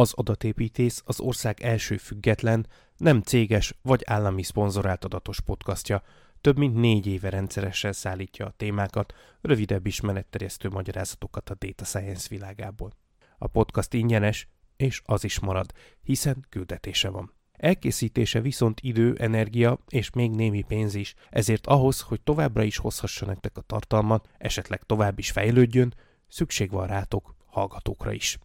Az adatépítész az ország első független, nem céges vagy állami szponzorált adatos podcastja. Több mint négy éve rendszeresen szállítja a témákat, rövidebb ismeretterjesztő magyarázatokat a data science világából. A podcast ingyenes, és az is marad, hiszen küldetése van. Elkészítése viszont idő, energia és még némi pénz is, ezért ahhoz, hogy továbbra is hozhassa nektek a tartalmat, esetleg tovább is fejlődjön, szükség van rátok, hallgatókra is.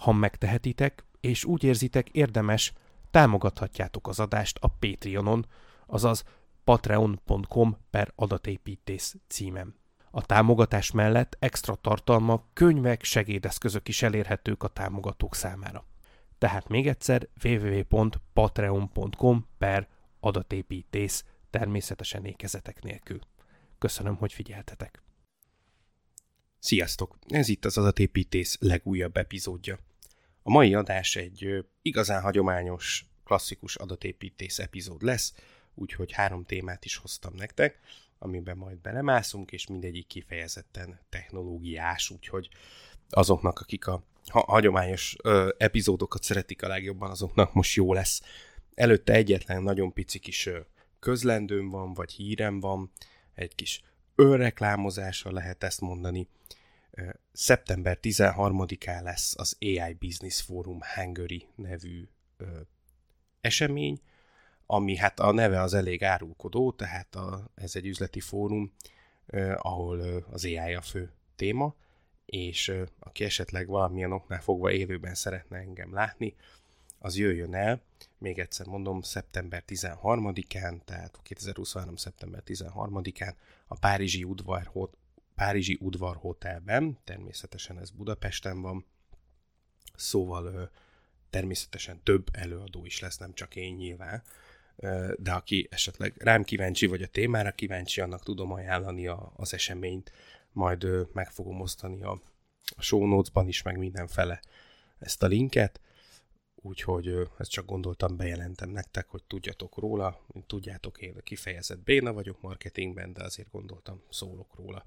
Ha megtehetitek, és úgy érzitek érdemes, támogathatjátok az adást a Patreonon, azaz patreon.com per adatépítész címem. A támogatás mellett extra tartalma, könyvek, segédeszközök is elérhetők a támogatók számára. Tehát még egyszer www.patreon.com per adatépítész természetesen ékezetek nélkül. Köszönöm, hogy figyeltetek! Sziasztok! Ez itt az adatépítész legújabb epizódja. A mai adás egy igazán hagyományos, klasszikus adatépítész epizód lesz, úgyhogy három témát is hoztam nektek, amiben majd belemászunk, és mindegyik kifejezetten technológiás, úgyhogy azoknak, akik a ha hagyományos ö, epizódokat szeretik a legjobban, azoknak most jó lesz. Előtte egyetlen nagyon pici kis közlendőm van, vagy hírem van, egy kis önreklámozással lehet ezt mondani. Szeptember 13-án lesz az AI Business Forum Hungary nevű esemény, ami hát a neve az elég árulkodó, tehát a, ez egy üzleti fórum, ahol az AI a fő téma, és aki esetleg valamilyen oknál fogva élőben szeretne engem látni, az jöjjön el, még egyszer mondom, szeptember 13-án, tehát 2023. szeptember 13-án a Párizsi udvar, Párizsi udvar hotelben, természetesen ez Budapesten van, szóval természetesen több előadó is lesz, nem csak én nyilván, de aki esetleg rám kíváncsi, vagy a témára kíváncsi, annak tudom ajánlani a, az eseményt, majd meg fogom osztani a, a show notes-ban is, meg mindenfele ezt a linket, úgyhogy ezt csak gondoltam, bejelentem nektek, hogy tudjatok róla, tudjátok, én kifejezett béna vagyok marketingben, de azért gondoltam, szólok róla.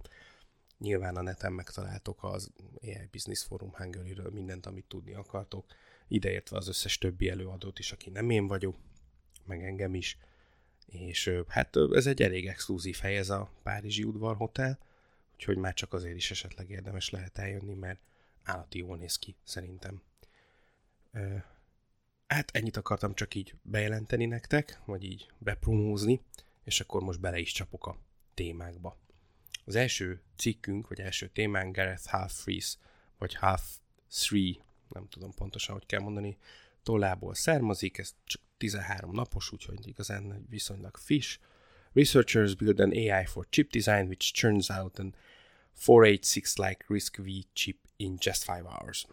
Nyilván a neten megtaláltok az AI Business Forum hungary mindent, amit tudni akartok, ideértve az összes többi előadót is, aki nem én vagyok, meg engem is, és hát ez egy elég exkluzív hely ez a Párizsi udvarhotel, úgyhogy már csak azért is esetleg érdemes lehet eljönni, mert állati jól néz ki, szerintem. Hát ennyit akartam csak így bejelenteni nektek, vagy így bepromózni, és akkor most bele is csapok a témákba. Az első cikkünk, vagy első témánk Gareth Half Freeze, vagy Half Three, nem tudom pontosan, hogy kell mondani, tollából származik, ez csak 13 napos, úgyhogy igazán viszonylag fish. Researchers build an AI for chip design which turns out an 486-like RISC-V chip in just 5 hours.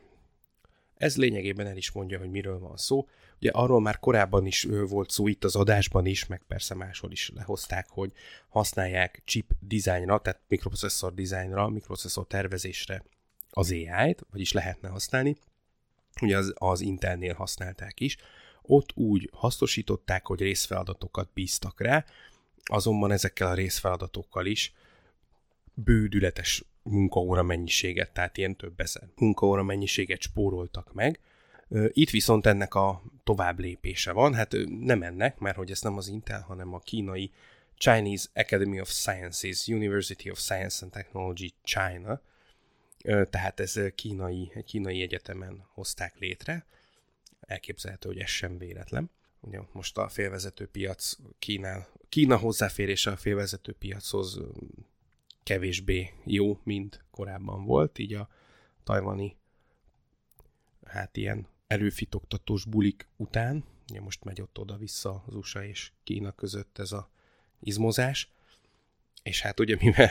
Ez lényegében el is mondja, hogy miről van szó. Ugye arról már korábban is volt szó itt az adásban is, meg persze máshol is lehozták, hogy használják chip dizájnra, tehát mikroprocesszor dizájnra, mikroprocesszor tervezésre az AI-t, vagyis lehetne használni. Ugye az, az Intelnél használták is ott úgy hasznosították, hogy részfeladatokat bíztak rá, azonban ezekkel a részfeladatokkal is bődületes munkaóra mennyiséget, tehát ilyen több ezer munkaóra mennyiséget spóroltak meg. Itt viszont ennek a tovább lépése van, hát nem ennek, mert hogy ez nem az Intel, hanem a kínai Chinese Academy of Sciences, University of Science and Technology China, tehát ez kínai, egy kínai egyetemen hozták létre, elképzelhető, hogy ez sem véletlen. Ugye most a félvezető piac Kínál, Kína hozzáférése a félvezető piachoz kevésbé jó, mint korábban volt, így a tajvani hát ilyen erőfitoktatós bulik után, ugye most megy ott oda-vissza az USA és Kína között ez a izmozás, és hát ugye mivel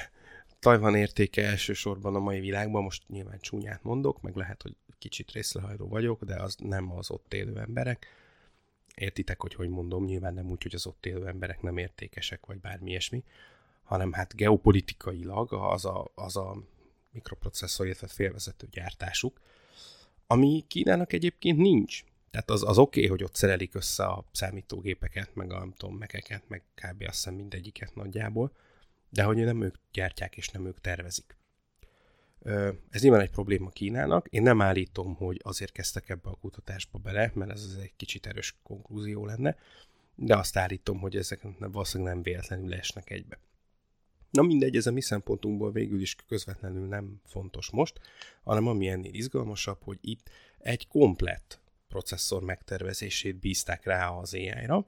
Tajvan értéke elsősorban a mai világban, most nyilván csúnyát mondok, meg lehet, hogy kicsit részlehajló vagyok, de az nem az ott élő emberek. Értitek, hogy hogy mondom, nyilván nem úgy, hogy az ott élő emberek nem értékesek, vagy bármi ilyesmi, hanem hát geopolitikailag az a, az a mikroprocesszor, illetve félvezető gyártásuk, ami Kínának egyébként nincs. Tehát az, az oké, okay, hogy ott szerelik össze a számítógépeket, meg a nem tudom, mekeket, meg kb. azt hiszem mindegyiket nagyjából, de hogy nem ők gyártják és nem ők tervezik. Ez nyilván egy probléma Kínának. Én nem állítom, hogy azért kezdtek ebbe a kutatásba bele, mert ez egy kicsit erős konklúzió lenne, de azt állítom, hogy ezek valószínűleg nem véletlenül esnek egybe. Na mindegy, ez a mi szempontunkból végül is közvetlenül nem fontos most, hanem ami ennél izgalmasabb, hogy itt egy komplett processzor megtervezését bízták rá az AI-ra,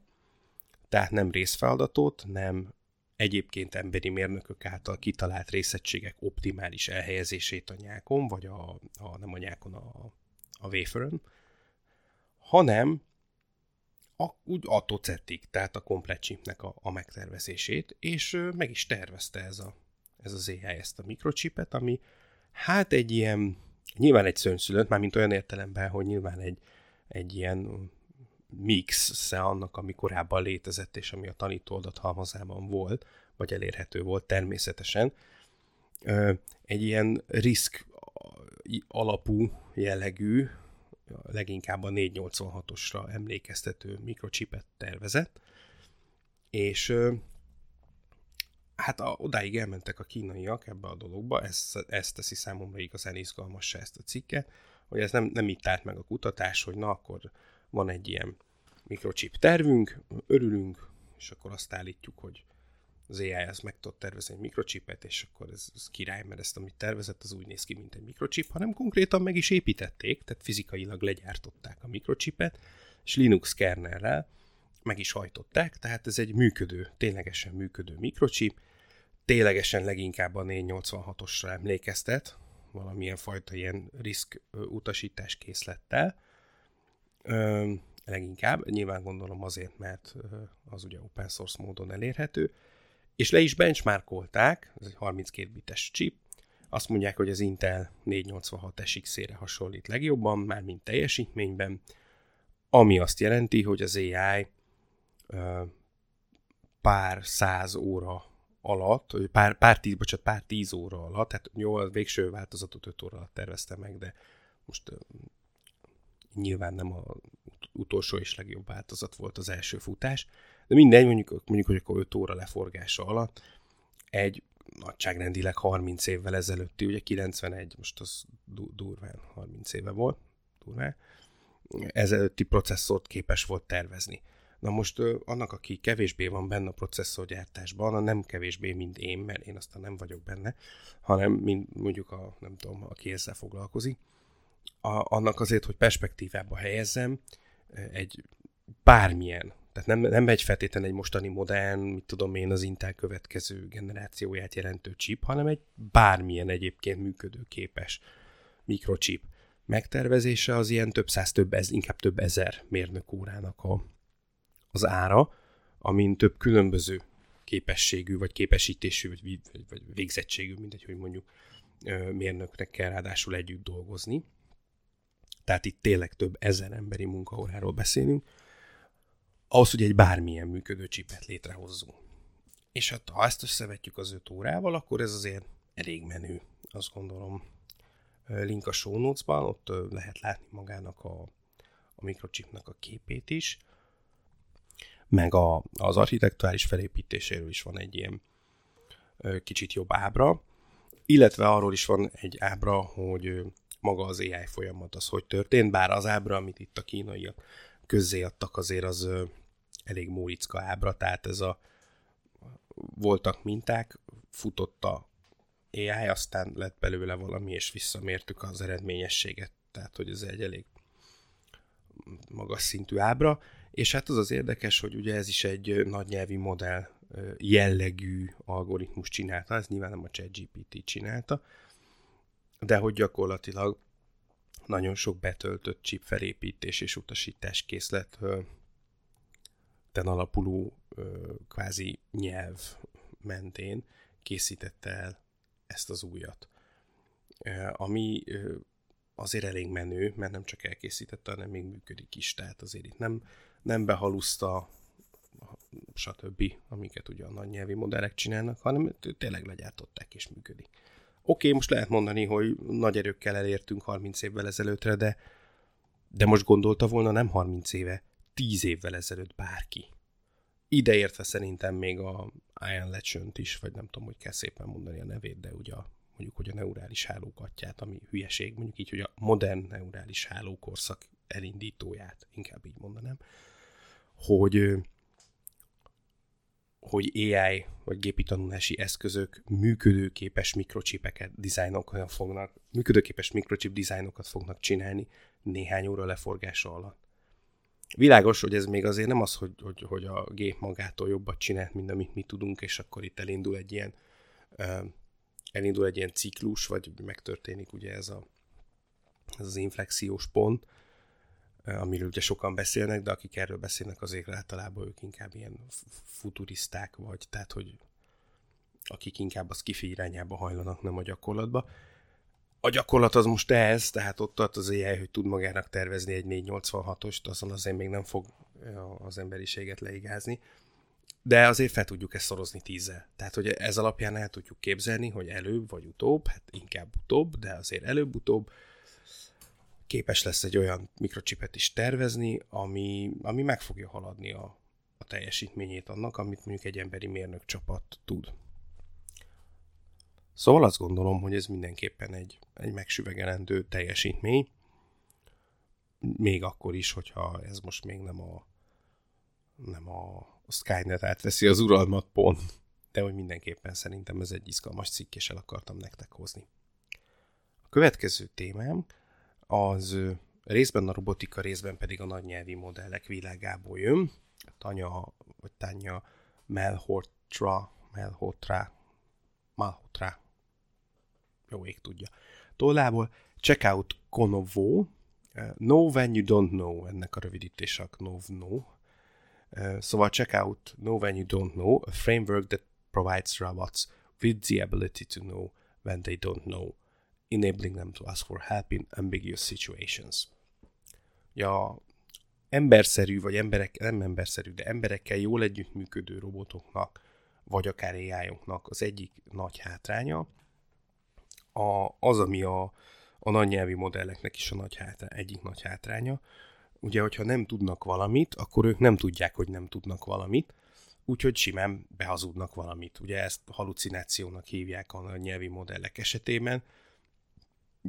tehát nem részfeladatot, nem egyébként emberi mérnökök által kitalált részegységek optimális elhelyezését a nyákon, vagy a, a nem a nyákon, a, a waferen, hanem a, úgy attól tehát a komplet chipnek a, a megtervezését, és meg is tervezte ez, a, ez az AI ezt a mikrochipet, ami hát egy ilyen, nyilván egy szönszülött, már mint olyan értelemben, hogy nyilván egy, egy ilyen mix annak, ami korábban létezett, és ami a tanító adathalmazában volt, vagy elérhető volt természetesen. Egy ilyen risk alapú jellegű, leginkább a 486-osra emlékeztető mikrochipet tervezett, és hát a, odáig elmentek a kínaiak ebbe a dologba, ez, ez teszi számomra igazán izgalmassá ezt a cikket, hogy ez nem, nem itt állt meg a kutatás, hogy na akkor van egy ilyen mikrochip tervünk, örülünk, és akkor azt állítjuk, hogy az AI az meg tud tervezni egy mikrochipet, és akkor ez, ez király, mert ezt, amit tervezett, az úgy néz ki, mint egy mikrochip, hanem konkrétan meg is építették, tehát fizikailag legyártották a mikrochipet, és Linux kernelrel meg is hajtották, tehát ez egy működő, ténylegesen működő mikrochip, ténylegesen leginkább a 486-osra emlékeztet, valamilyen fajta ilyen risk utasítás készlettel, leginkább, nyilván gondolom azért, mert az ugye open source módon elérhető, és le is benchmarkolták, ez egy 32 bites chip, azt mondják, hogy az Intel 486 SX-ére hasonlít legjobban, már mint teljesítményben, ami azt jelenti, hogy az AI pár száz óra alatt, pár, pár, tíz, bocsánat, pár tíz óra alatt, tehát jó, a végső változatot 5 óra alatt tervezte meg, de most nyilván nem a utolsó és legjobb változat volt az első futás, de mindegy, mondjuk, mondjuk hogy akkor 5 óra leforgása alatt egy nagyságrendileg 30 évvel ezelőtti, ugye 91, most az durván 30 éve volt, durván, ezelőtti processzort képes volt tervezni. Na most annak, aki kevésbé van benne a processzorgyártásban, a nem kevésbé, mint én, mert én aztán nem vagyok benne, hanem mint mondjuk a, nem tudom, aki ezzel foglalkozik, a, annak azért, hogy perspektívába helyezzem, egy bármilyen, tehát nem, nem egy feltétlenül egy mostani modern, mit tudom én, az Intel következő generációját jelentő chip, hanem egy bármilyen egyébként működőképes mikrochip megtervezése az ilyen több száz, több ez, inkább több ezer mérnök órának a, az ára, amin több különböző képességű, vagy képesítésű, vagy, vagy végzettségű, mindegy, hogy mondjuk mérnöknek kell ráadásul együtt dolgozni. Tehát itt tényleg több ezer emberi munkaóráról beszélünk, ahhoz, hogy egy bármilyen működő csipet létrehozzunk. És hát, ha ezt összevetjük az öt órával, akkor ez azért elég menő, azt gondolom. Link a show notes-ban, ott lehet látni magának a, a mikrochipnak a képét is, meg a, az architektuális felépítéséről is van egy ilyen kicsit jobb ábra, illetve arról is van egy ábra, hogy maga az AI folyamat az hogy történt, bár az ábra, amit itt a kínaiak közzéadtak, azért az elég móricka ábra, tehát ez a voltak minták, futott a AI, aztán lett belőle valami, és visszamértük az eredményességet, tehát hogy ez egy elég magas szintű ábra, és hát az az érdekes, hogy ugye ez is egy nagy nyelvi modell jellegű algoritmus csinálta, ez nyilván nem a ChatGPT csinálta, de hogy gyakorlatilag nagyon sok betöltött chip felépítés és utasítás készlet ten alapuló kvázi nyelv mentén készítette el ezt az újat. Ami azért elég menő, mert nem csak elkészítette, hanem még működik is, tehát azért itt nem, nem behaluszta, stb., amiket ugye a nagy nyelvi modellek csinálnak, hanem tényleg legyártották és működik. Oké, okay, most lehet mondani, hogy nagy erőkkel elértünk 30 évvel ezelőttre, de, de most gondolta volna nem 30 éve, 10 évvel ezelőtt bárki. Ideértve szerintem még a Ian Legend is, vagy nem tudom, hogy kell szépen mondani a nevét, de ugye a mondjuk, hogy a neurális hálók ami hülyeség, mondjuk így, hogy a modern neurális hálókorszak elindítóját, inkább így mondanám, hogy hogy AI vagy gépi tanulási eszközök működőképes mikrocsipeket dizájnokat fognak, működőképes mikrochip dizájnokat fognak csinálni néhány óra leforgása alatt. Világos, hogy ez még azért nem az, hogy, hogy, hogy a gép magától jobbat csinál, mint amit mi tudunk, és akkor itt elindul egy ilyen elindul egy ilyen ciklus, vagy megtörténik ugye ez, a, ez az inflexiós pont, amiről ugye sokan beszélnek, de akik erről beszélnek, azért általában ők inkább ilyen futuristák vagy, tehát hogy akik inkább az kifi irányába hajlanak, nem a gyakorlatba. A gyakorlat az most ez, tehát ott tart az AI, hogy tud magának tervezni egy 486-ost, azon azért még nem fog az emberiséget leigázni, de azért fel tudjuk ezt szorozni tízzel. Tehát, hogy ez alapján el tudjuk képzelni, hogy előbb vagy utóbb, hát inkább utóbb, de azért előbb-utóbb képes lesz egy olyan mikrocsipet is tervezni, ami, ami meg fogja haladni a, a teljesítményét annak, amit mondjuk egy emberi mérnök csapat tud. Szóval azt gondolom, hogy ez mindenképpen egy, egy megsüvegelendő teljesítmény, még akkor is, hogyha ez most még nem a, nem a, Skynet átveszi az uralmat pont, de hogy mindenképpen szerintem ez egy izgalmas cikk, és el akartam nektek hozni. A következő témám az részben a robotika, részben pedig a nagynyelvi modellek világából jön. Tanya, vagy Tanya Melhotra, Melhotra, Malhotra, jó ég tudja. Tollából Check out Konovo, Know when you don't know, ennek a rövidítése a KNOV-NO. Szóval check out Know when you don't know, a framework that provides robots with the ability to know when they don't know enabling them to ask for help in ambiguous situations. Ja, emberszerű, vagy emberek, nem emberszerű, de emberekkel jól együttműködő robotoknak, vagy akár ai az egyik nagy hátránya, a, az, ami a, a nagy nyelvi modelleknek is a nagy hátránya, egyik nagy hátránya. Ugye, hogyha nem tudnak valamit, akkor ők nem tudják, hogy nem tudnak valamit, úgyhogy simán behazudnak valamit. Ugye ezt halucinációnak hívják a nyelvi modellek esetében,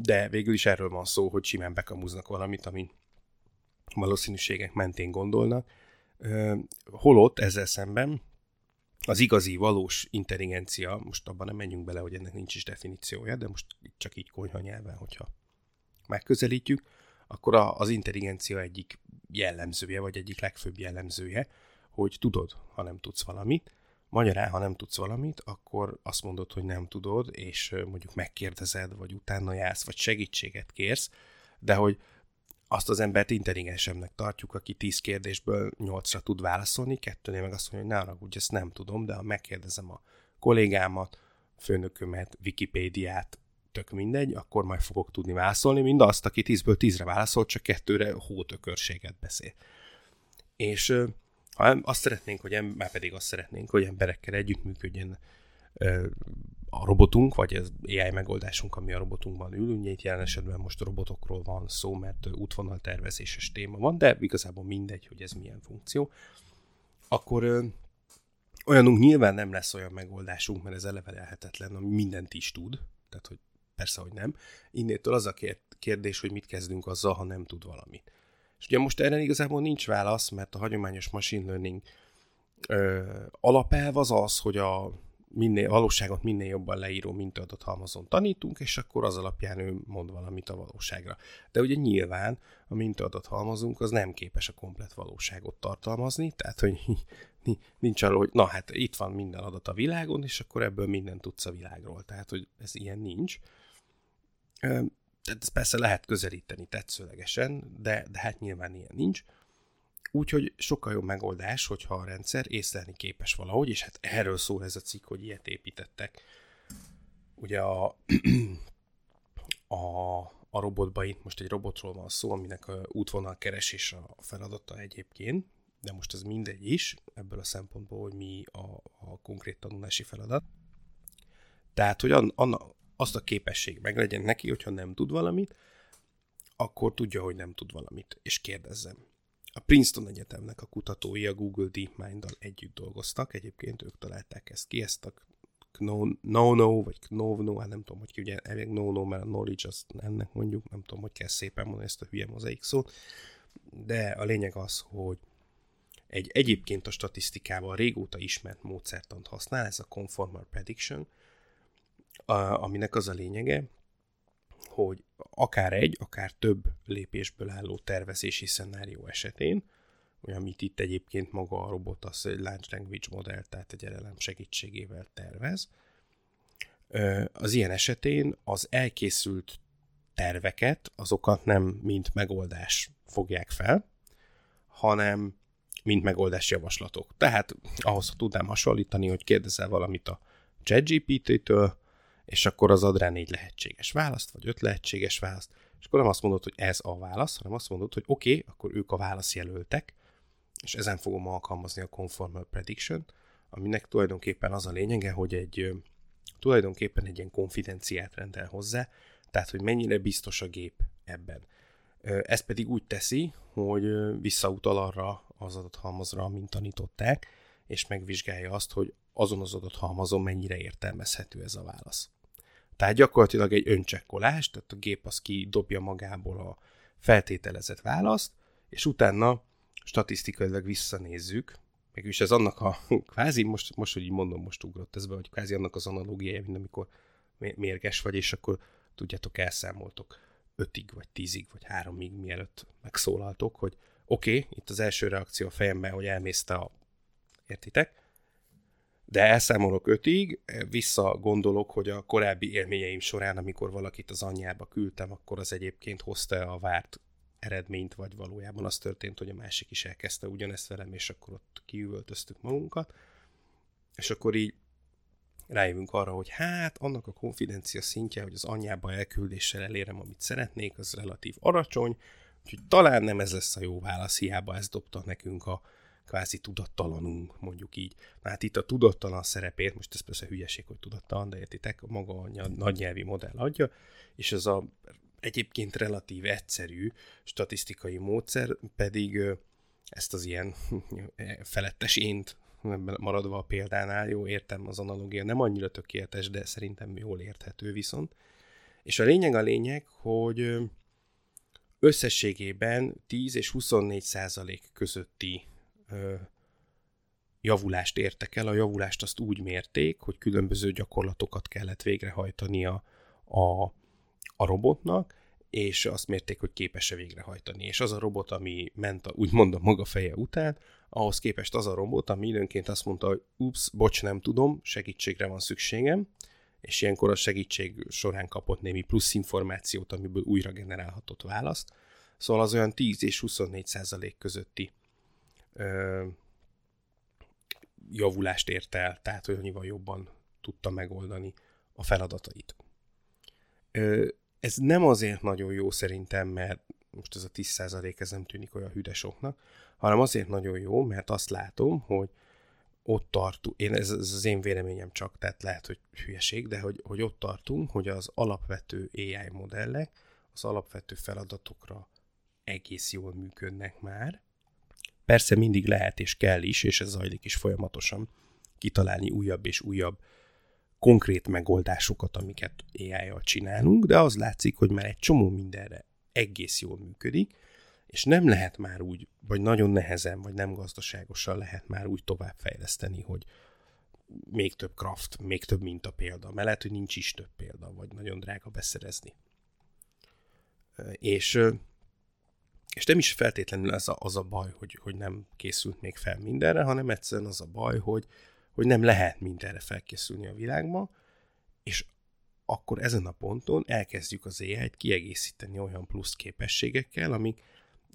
de végül is erről van szó, hogy simán bekamuznak valamit, ami valószínűségek mentén gondolnak. Holott ezzel szemben az igazi, valós intelligencia, most abban nem menjünk bele, hogy ennek nincs is definíciója, de most csak így konyha nyelven, hogyha megközelítjük, akkor az intelligencia egyik jellemzője, vagy egyik legfőbb jellemzője, hogy tudod, ha nem tudsz valamit, Magyarán, ha nem tudsz valamit, akkor azt mondod, hogy nem tudod, és mondjuk megkérdezed, vagy utána jársz, vagy segítséget kérsz, de hogy azt az embert intelligensemnek tartjuk, aki tíz kérdésből nyolcra tud válaszolni, kettőnél meg azt mondja, hogy ne úgy ezt nem tudom, de ha megkérdezem a kollégámat, főnökömet, Wikipédiát, tök mindegy, akkor majd fogok tudni válaszolni, mind azt, aki tízből tízre válaszol, csak kettőre hótökörséget beszél. És ha azt szeretnénk, hogy em, már pedig azt szeretnénk, hogy emberekkel együttműködjön a robotunk, vagy az AI megoldásunk, ami a robotunkban ül. Ugye itt jelen esetben most robotokról van szó, mert útvonal tervezéses téma van, de igazából mindegy, hogy ez milyen funkció. Akkor ö, olyanunk nyilván nem lesz olyan megoldásunk, mert ez eleve lehetetlen, ami mindent is tud, tehát hogy persze, hogy nem. Innétől az a kérdés, hogy mit kezdünk azzal, ha nem tud valamit. És ugye most erre igazából nincs válasz, mert a hagyományos machine learning ö, alapelv az az, hogy a minél, valóságot minél jobban leíró mintadat halmazon tanítunk, és akkor az alapján ő mond valamit a valóságra. De ugye nyilván a mintaadat halmazunk az nem képes a komplet valóságot tartalmazni, tehát hogy nincs arról, hogy na hát itt van minden adat a világon, és akkor ebből minden tudsz a világról. Tehát, hogy ez ilyen nincs ezt persze lehet közelíteni tetszőlegesen, de, de hát nyilván ilyen nincs. Úgyhogy sokkal jobb megoldás, hogyha a rendszer észlelni képes valahogy, és hát erről szól ez a cikk, hogy ilyet építettek. Ugye a, a, a robotban itt most egy robotról van szó, aminek a útvonal keresés a feladata egyébként, de most ez mindegy is, ebből a szempontból, hogy mi a, a konkrét tanulási feladat. Tehát, hogy an, an, azt a képesség meg legyen neki, hogyha nem tud valamit, akkor tudja, hogy nem tud valamit, és kérdezzem. A Princeton Egyetemnek a kutatói a Google DeepMind-dal együtt dolgoztak, egyébként ők találták ezt ki, ezt a Knono, vagy Knovno, hát nem tudom, hogy ki ugye elég no mert a knowledge az ennek mondjuk, nem tudom, hogy kell szépen mondani ezt a hülye mozaik szót, de a lényeg az, hogy egy egyébként a statisztikában régóta ismert módszertant használ, ez a Conformal Prediction, a, aminek az a lényege, hogy akár egy, akár több lépésből álló tervezési szenárió esetén, amit itt egyébként maga a robot az egy Large Language Model, tehát egy LLM segítségével tervez, az ilyen esetén az elkészült terveket, azokat nem mint megoldás fogják fel, hanem mint megoldás javaslatok. Tehát ahhoz tudnám hasonlítani, hogy kérdezel valamit a ChatGPT-től, és akkor az ad rá négy lehetséges választ, vagy öt lehetséges választ, és akkor nem azt mondod, hogy ez a válasz, hanem azt mondod, hogy oké, okay, akkor ők a válaszjelöltek, és ezen fogom alkalmazni a Conformal Prediction, aminek tulajdonképpen az a lényege, hogy egy tulajdonképpen egy ilyen konfidenciát rendel hozzá, tehát hogy mennyire biztos a gép ebben. Ez pedig úgy teszi, hogy visszautal arra az adathalmazra, mint tanították, és megvizsgálja azt, hogy azon az adathalmazon mennyire értelmezhető ez a válasz. Tehát gyakorlatilag egy öncsekkolás, tehát a gép az kidobja magából a feltételezett választ, és utána statisztikailag visszanézzük, mégis ez annak a, kvázi, most, most hogy így mondom, most ugrott ez be, hogy kvázi annak az analógiája, mint amikor mérges vagy, és akkor tudjátok, elszámoltok ötig, vagy tízig, vagy háromig, mielőtt megszólaltok, hogy oké, okay, itt az első reakció a fejemben, hogy elmészte a... Értitek? De elszámolok ötig, vissza gondolok, hogy a korábbi élményeim során, amikor valakit az anyjába küldtem, akkor az egyébként hozta a várt eredményt, vagy valójában az történt, hogy a másik is elkezdte ugyanezt velem, és akkor ott kiüvöltöztük magunkat. És akkor így rájövünk arra, hogy hát annak a konfidencia szintje, hogy az anyjába elküldéssel elérem, amit szeretnék, az relatív aracsony, úgyhogy talán nem ez lesz a jó válasz, hiába ezt dobta nekünk a kvázi tudattalanunk, mondjuk így. Hát itt a tudattalan szerepét, most ez persze hülyeség, hogy tudattalan, de értitek, maga a nagynyelvi modell adja, és ez a egyébként relatív egyszerű statisztikai módszer pedig ezt az ilyen felettes ént maradva a példánál, jó, értem az analógia, nem annyira tökéletes, de szerintem jól érthető viszont. És a lényeg a lényeg, hogy összességében 10 és 24 százalék közötti javulást értek el. A javulást azt úgy mérték, hogy különböző gyakorlatokat kellett végrehajtania a a robotnak, és azt mérték, hogy képes-e végrehajtani. És az a robot, ami ment a, úgymond a maga feje után, ahhoz képest az a robot, ami időnként azt mondta, hogy ups, bocs, nem tudom, segítségre van szükségem, és ilyenkor a segítség során kapott némi plusz információt, amiből újra generálhatott választ. Szóval az olyan 10 és 24 százalék közötti javulást ért el, tehát hogy annyival jobban tudta megoldani a feladatait. Ez nem azért nagyon jó szerintem, mert most ez a 10% ez nem tűnik olyan hüdesoknak, hanem azért nagyon jó, mert azt látom, hogy ott tartunk, én, ez, ez az én véleményem csak, tehát lehet, hogy hülyeség, de hogy, hogy ott tartunk, hogy az alapvető AI modellek az alapvető feladatokra egész jól működnek már. Persze mindig lehet és kell is, és ez zajlik is folyamatosan, kitalálni újabb és újabb konkrét megoldásokat, amiket AI-jal csinálunk, de az látszik, hogy már egy csomó mindenre egész jól működik, és nem lehet már úgy, vagy nagyon nehezen, vagy nem gazdaságosan lehet már úgy továbbfejleszteni, hogy még több craft, még több minta példa, mert lehet, hogy nincs is több példa, vagy nagyon drága beszerezni. És, és nem is feltétlenül az a, az a baj, hogy, hogy nem készült még fel mindenre, hanem egyszerűen az a baj, hogy, hogy nem lehet mindenre felkészülni a világban, és akkor ezen a ponton elkezdjük az AI-t kiegészíteni olyan plusz képességekkel, amik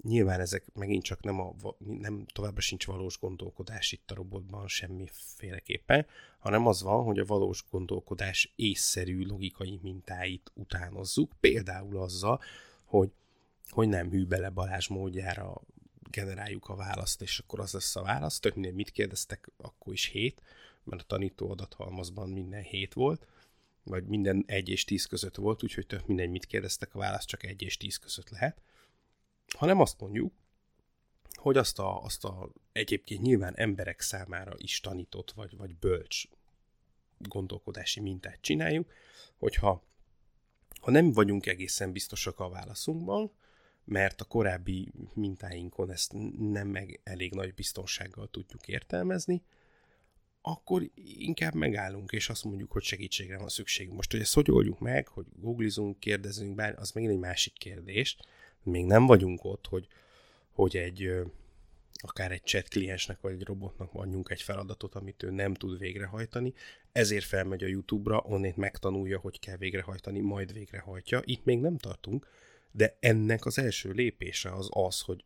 nyilván ezek megint csak nem, a, nem továbbra sincs valós gondolkodás itt a robotban semmiféleképpen, hanem az van, hogy a valós gondolkodás észszerű logikai mintáit utánozzuk, például azzal, hogy, hogy nem hű bele Balázs módjára generáljuk a választ, és akkor az lesz a válasz. Tök minden mit kérdeztek, akkor is hét, mert a tanító adathalmazban minden hét volt, vagy minden egy és tíz között volt, úgyhogy tök minden mit kérdeztek, a válasz csak egy és tíz között lehet. Hanem azt mondjuk, hogy azt a, azt a egyébként nyilván emberek számára is tanított, vagy, vagy bölcs gondolkodási mintát csináljuk, hogyha ha nem vagyunk egészen biztosak a válaszunkban, mert a korábbi mintáinkon ezt nem meg elég nagy biztonsággal tudjuk értelmezni, akkor inkább megállunk, és azt mondjuk, hogy segítségre van szükség. Most, hogy ezt hogy oldjuk meg, hogy googlizunk, kérdezünk, bár az még egy másik kérdés. Még nem vagyunk ott, hogy, hogy egy akár egy chat kliensnek vagy egy robotnak adjunk egy feladatot, amit ő nem tud végrehajtani, ezért felmegy a YouTube-ra, onnét megtanulja, hogy kell végrehajtani, majd végrehajtja. Itt még nem tartunk, de ennek az első lépése az az, hogy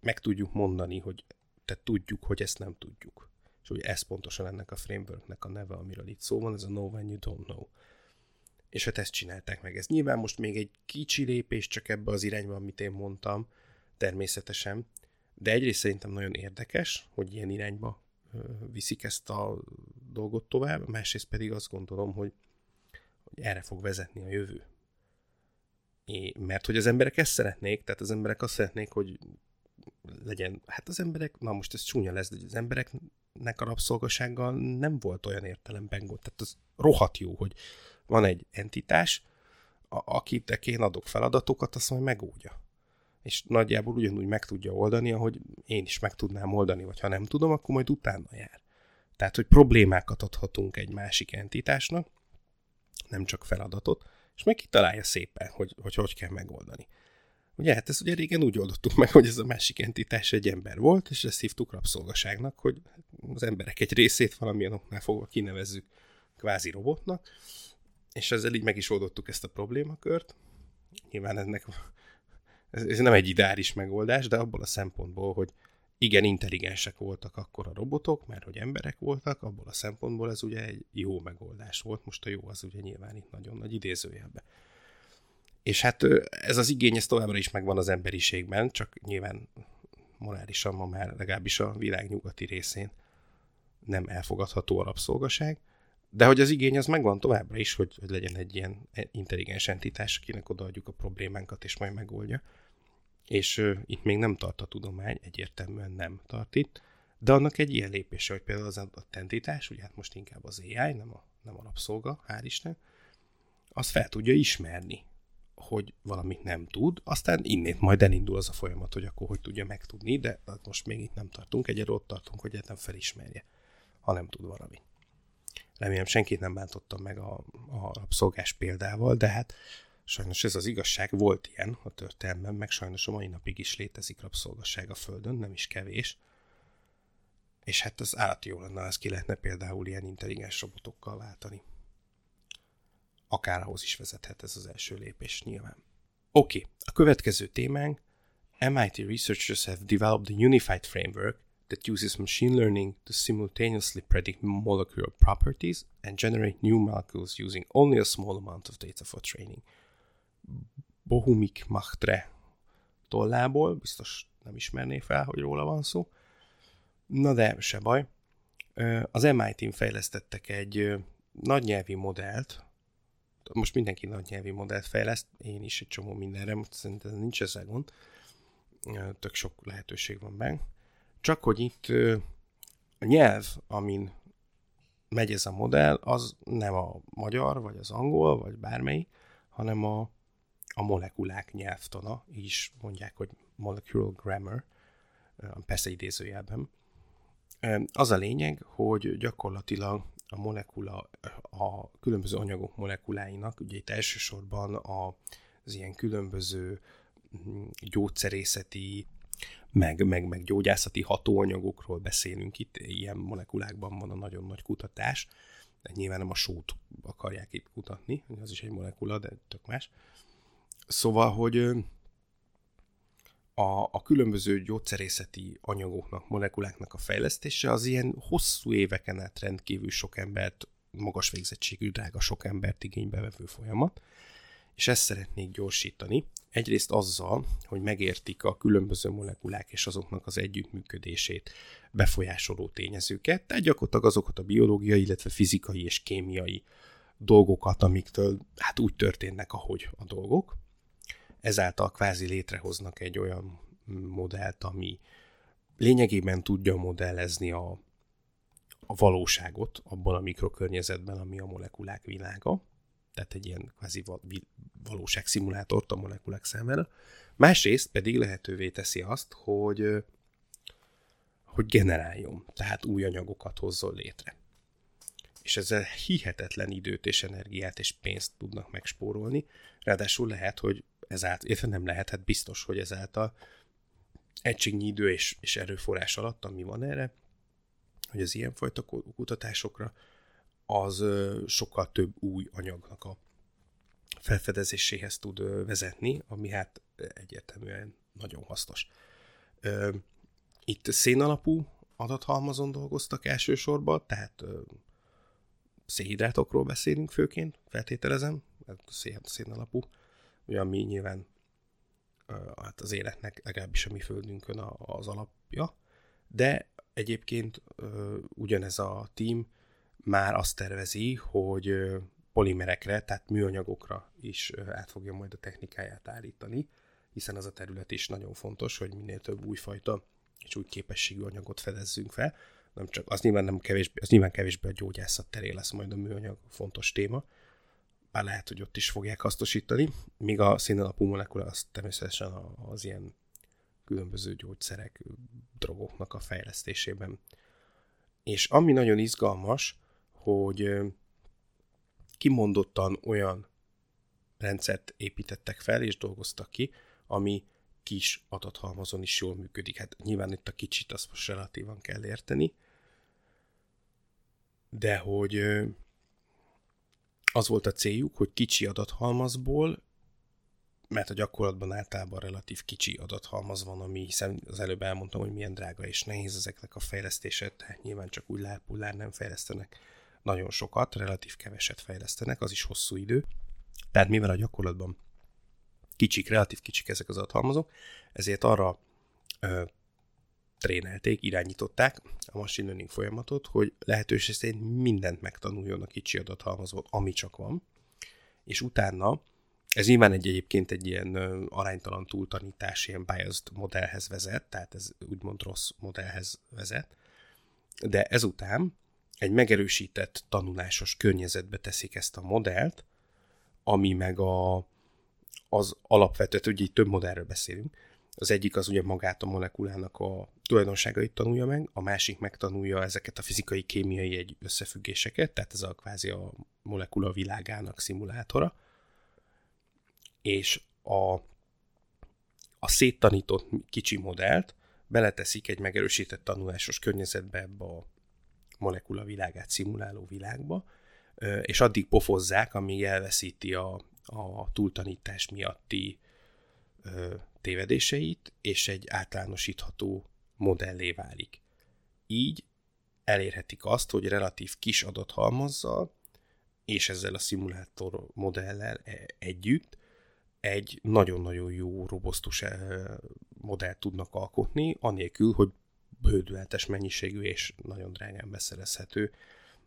meg tudjuk mondani, hogy te tudjuk, hogy ezt nem tudjuk. És ugye ez pontosan ennek a frameworknek a neve, amiről itt szó van, ez a know when you don't know. És hát ezt csinálták meg. Ez nyilván most még egy kicsi lépés csak ebbe az irányba, amit én mondtam, természetesen, de egyrészt szerintem nagyon érdekes, hogy ilyen irányba viszik ezt a dolgot tovább, másrészt pedig azt gondolom, hogy, hogy erre fog vezetni a jövő. Mert hogy az emberek ezt szeretnék, tehát az emberek azt szeretnék, hogy legyen, hát az emberek, na most ez csúnya lesz, de az embereknek a rabszolgasággal nem volt olyan értelemben gond. Tehát az rohadt jó, hogy van egy entitás, a, akit én adok feladatokat, azt majd megódja és nagyjából ugyanúgy meg tudja oldani, ahogy én is meg tudnám oldani, vagy ha nem tudom, akkor majd utána jár. Tehát, hogy problémákat adhatunk egy másik entitásnak, nem csak feladatot, és meg kitalálja szépen, hogy hogy, hogy kell megoldani. Ugye, hát ezt ugye régen úgy oldottuk meg, hogy ez a másik entitás egy ember volt, és ezt hívtuk rabszolgaságnak, hogy az emberek egy részét valamilyen oknál fogva kinevezzük kvázi robotnak, és ezzel így meg is oldottuk ezt a problémakört. Nyilván ennek ez, ez nem egy ideális megoldás, de abból a szempontból, hogy igen, intelligensek voltak akkor a robotok, mert hogy emberek voltak, abból a szempontból ez ugye egy jó megoldás volt. Most a jó az ugye nyilván itt nagyon nagy idézőjelbe. És hát ez az igény, ez továbbra is megvan az emberiségben, csak nyilván morálisan ma már legalábbis a világ nyugati részén nem elfogadható a rabszolgaság, de hogy az igény az megvan továbbra is, hogy, hogy legyen egy ilyen intelligens entitás, akinek odaadjuk a problémánkat, és majd megoldja. És itt még nem tart a tudomány, egyértelműen nem tart itt, de annak egy ilyen lépése, hogy például az adott entitás, ugye hát most inkább az AI, nem a, nem a rabszolga, hál' Isten, az fel tudja ismerni, hogy valamit nem tud, aztán innét majd elindul az a folyamat, hogy akkor hogy tudja megtudni, de most még itt nem tartunk, egyre ott tartunk, hogy nem felismerje, ha nem tud valamit. Remélem senkit nem bántottam meg a, a rabszolgás példával, de hát sajnos ez az igazság, volt ilyen a történelemben, meg sajnos a mai napig is létezik rabszolgasság a Földön, nem is kevés. És hát az állati jó lenne, ez ki lehetne például ilyen intelligens robotokkal váltani. Akár ahhoz is vezethet ez az első lépés nyilván. Oké, okay, a következő témánk MIT researchers have developed a unified framework that uses machine learning to simultaneously predict molecular properties and generate new molecules using only a small amount of data for training. Bohumik Machtre tollából, biztos nem ismerné fel, hogy róla van szó. Na de, se baj. Az MIT-n fejlesztettek egy nagynyelvi modellt, most mindenki nagynyelvi modellt fejleszt, én is egy csomó mindenre, szerintem nincs ezzel gond, tök sok lehetőség van benne csak hogy itt a nyelv, amin megy ez a modell, az nem a magyar, vagy az angol, vagy bármely, hanem a, a molekulák nyelvtana, így is mondják, hogy molecular grammar, persze idézőjelben. Az a lényeg, hogy gyakorlatilag a molekula, a különböző anyagok molekuláinak, ugye itt elsősorban az ilyen különböző mm, gyógyszerészeti meg, meg, meg gyógyászati hatóanyagokról beszélünk itt, ilyen molekulákban van a nagyon nagy kutatás, nyilván nem a sót akarják itt kutatni, az is egy molekula, de tök más. Szóval, hogy a, a különböző gyógyszerészeti anyagoknak, molekuláknak a fejlesztése az ilyen hosszú éveken át rendkívül sok embert, magas végzettségű, drága sok embert igénybe vevő folyamat, és ezt szeretnék gyorsítani. Egyrészt azzal, hogy megértik a különböző molekulák és azoknak az együttműködését befolyásoló tényezőket, tehát gyakorlatilag azokat a biológiai, illetve fizikai és kémiai dolgokat, amiktől hát úgy történnek, ahogy a dolgok. Ezáltal kvázi létrehoznak egy olyan modellt, ami lényegében tudja modellezni a, a valóságot abban a mikrokörnyezetben, ami a molekulák világa, tehát egy ilyen kvázi valóságszimulátort a molekulák számára. Másrészt pedig lehetővé teszi azt, hogy, hogy generáljon, tehát új anyagokat hozzon létre. És ezzel hihetetlen időt és energiát és pénzt tudnak megspórolni. Ráadásul lehet, hogy ezáltal, illetve nem lehet, hát biztos, hogy ezáltal egységnyi idő és, és erőforrás alatt, ami van erre, hogy az ilyenfajta kutatásokra, az sokkal több új anyagnak a felfedezéséhez tud vezetni, ami hát egyértelműen nagyon hasznos. Itt szénalapú adathalmazon dolgoztak elsősorban, tehát szénhidrátokról beszélünk főként, feltételezem, szén, szénalapú, ugye ami nyilván hát az életnek legalábbis a mi földünkön az alapja, de egyébként ugyanez a team már azt tervezi, hogy polimerekre, tehát műanyagokra is át fogja majd a technikáját állítani, hiszen az a terület is nagyon fontos, hogy minél több újfajta és új képességű anyagot fedezzünk fel. Nem csak, az nyilván, nem kevésbé, az nyilván kevésbé a gyógyászat terén lesz majd a műanyag fontos téma, bár lehet, hogy ott is fogják hasznosítani, míg a színalapú molekula az természetesen az ilyen különböző gyógyszerek, drogoknak a fejlesztésében. És ami nagyon izgalmas, hogy kimondottan olyan rendszert építettek fel és dolgoztak ki, ami kis adathalmazon is jól működik. Hát nyilván itt a kicsit azt most relatívan kell érteni, de hogy az volt a céljuk, hogy kicsi adathalmazból, mert a gyakorlatban általában relatív kicsi adathalmaz van, ami hiszen az előbb elmondtam, hogy milyen drága és nehéz ezeknek a fejlesztése, tehát nyilván csak úgy lápullár nem fejlesztenek nagyon sokat, relatív keveset fejlesztenek, az is hosszú idő. Tehát mivel a gyakorlatban kicsik, relatív kicsik ezek az adathalmazok, ezért arra trénelték, irányították a machine learning folyamatot, hogy lehetőség szerint mindent megtanuljon a kicsi adathalmazból, ami csak van, és utána ez nyilván egy egyébként egy ilyen aránytalan túltanítás, ilyen biased modellhez vezet, tehát ez úgymond rossz modellhez vezet, de ezután egy megerősített tanulásos környezetbe teszik ezt a modellt, ami meg a, az alapvető, ugye itt több modellről beszélünk, az egyik az ugye magát a molekulának a tulajdonságait tanulja meg, a másik megtanulja ezeket a fizikai, kémiai egy összefüggéseket, tehát ez a kvázi a molekula világának szimulátora, és a, a széttanított kicsi modellt beleteszik egy megerősített tanulásos környezetbe ebbe a molekula világát szimuláló világba, és addig pofozzák, amíg elveszíti a, a túltanítás miatti tévedéseit, és egy általánosítható modellé válik. Így elérhetik azt, hogy relatív kis adathalmazzal és ezzel a szimulátor modellel e, együtt egy nagyon-nagyon jó, robosztus modellt tudnak alkotni, anélkül, hogy bődületes mennyiségű és nagyon drágán beszerezhető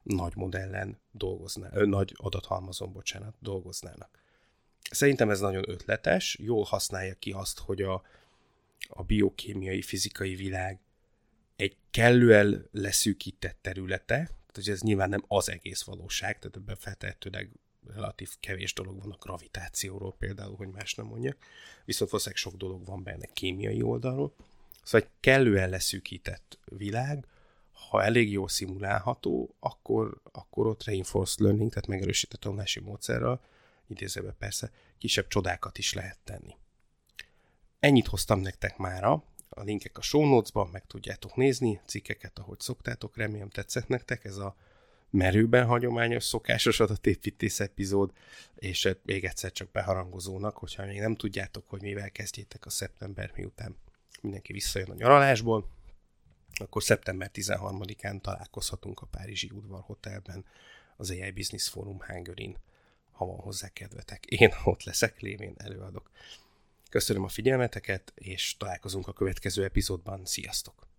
nagy modellen dolgoznának, nagy adathalmazon, bocsánat, dolgoznának. Szerintem ez nagyon ötletes, jól használja ki azt, hogy a, a biokémiai, fizikai világ egy kellően leszűkített területe, tehát ez nyilván nem az egész valóság, tehát ebben feltehetőleg relatív kevés dolog van a gravitációról például, hogy más nem mondjak, viszont valószínűleg sok dolog van benne kémiai oldalról. Szóval egy kellően leszűkített világ, ha elég jól szimulálható, akkor, akkor ott reinforced learning, tehát megerősített tanulási módszerrel, idézőben persze, kisebb csodákat is lehet tenni. Ennyit hoztam nektek mára, a linkek a show notes-ban, meg tudjátok nézni, cikkeket, ahogy szoktátok, remélem tetszett nektek ez a merőben hagyományos, szokásos adatépítés epizód, és még egyszer csak beharangozónak, hogyha még nem tudjátok, hogy mivel kezdjétek a szeptember miután mindenki visszajön a nyaralásból, akkor szeptember 13-án találkozhatunk a Párizsi Udvar Hotelben az AI Business Forum Hungary-n, ha van hozzá kedvetek. Én ott leszek, lévén előadok. Köszönöm a figyelmeteket, és találkozunk a következő epizódban. Sziasztok!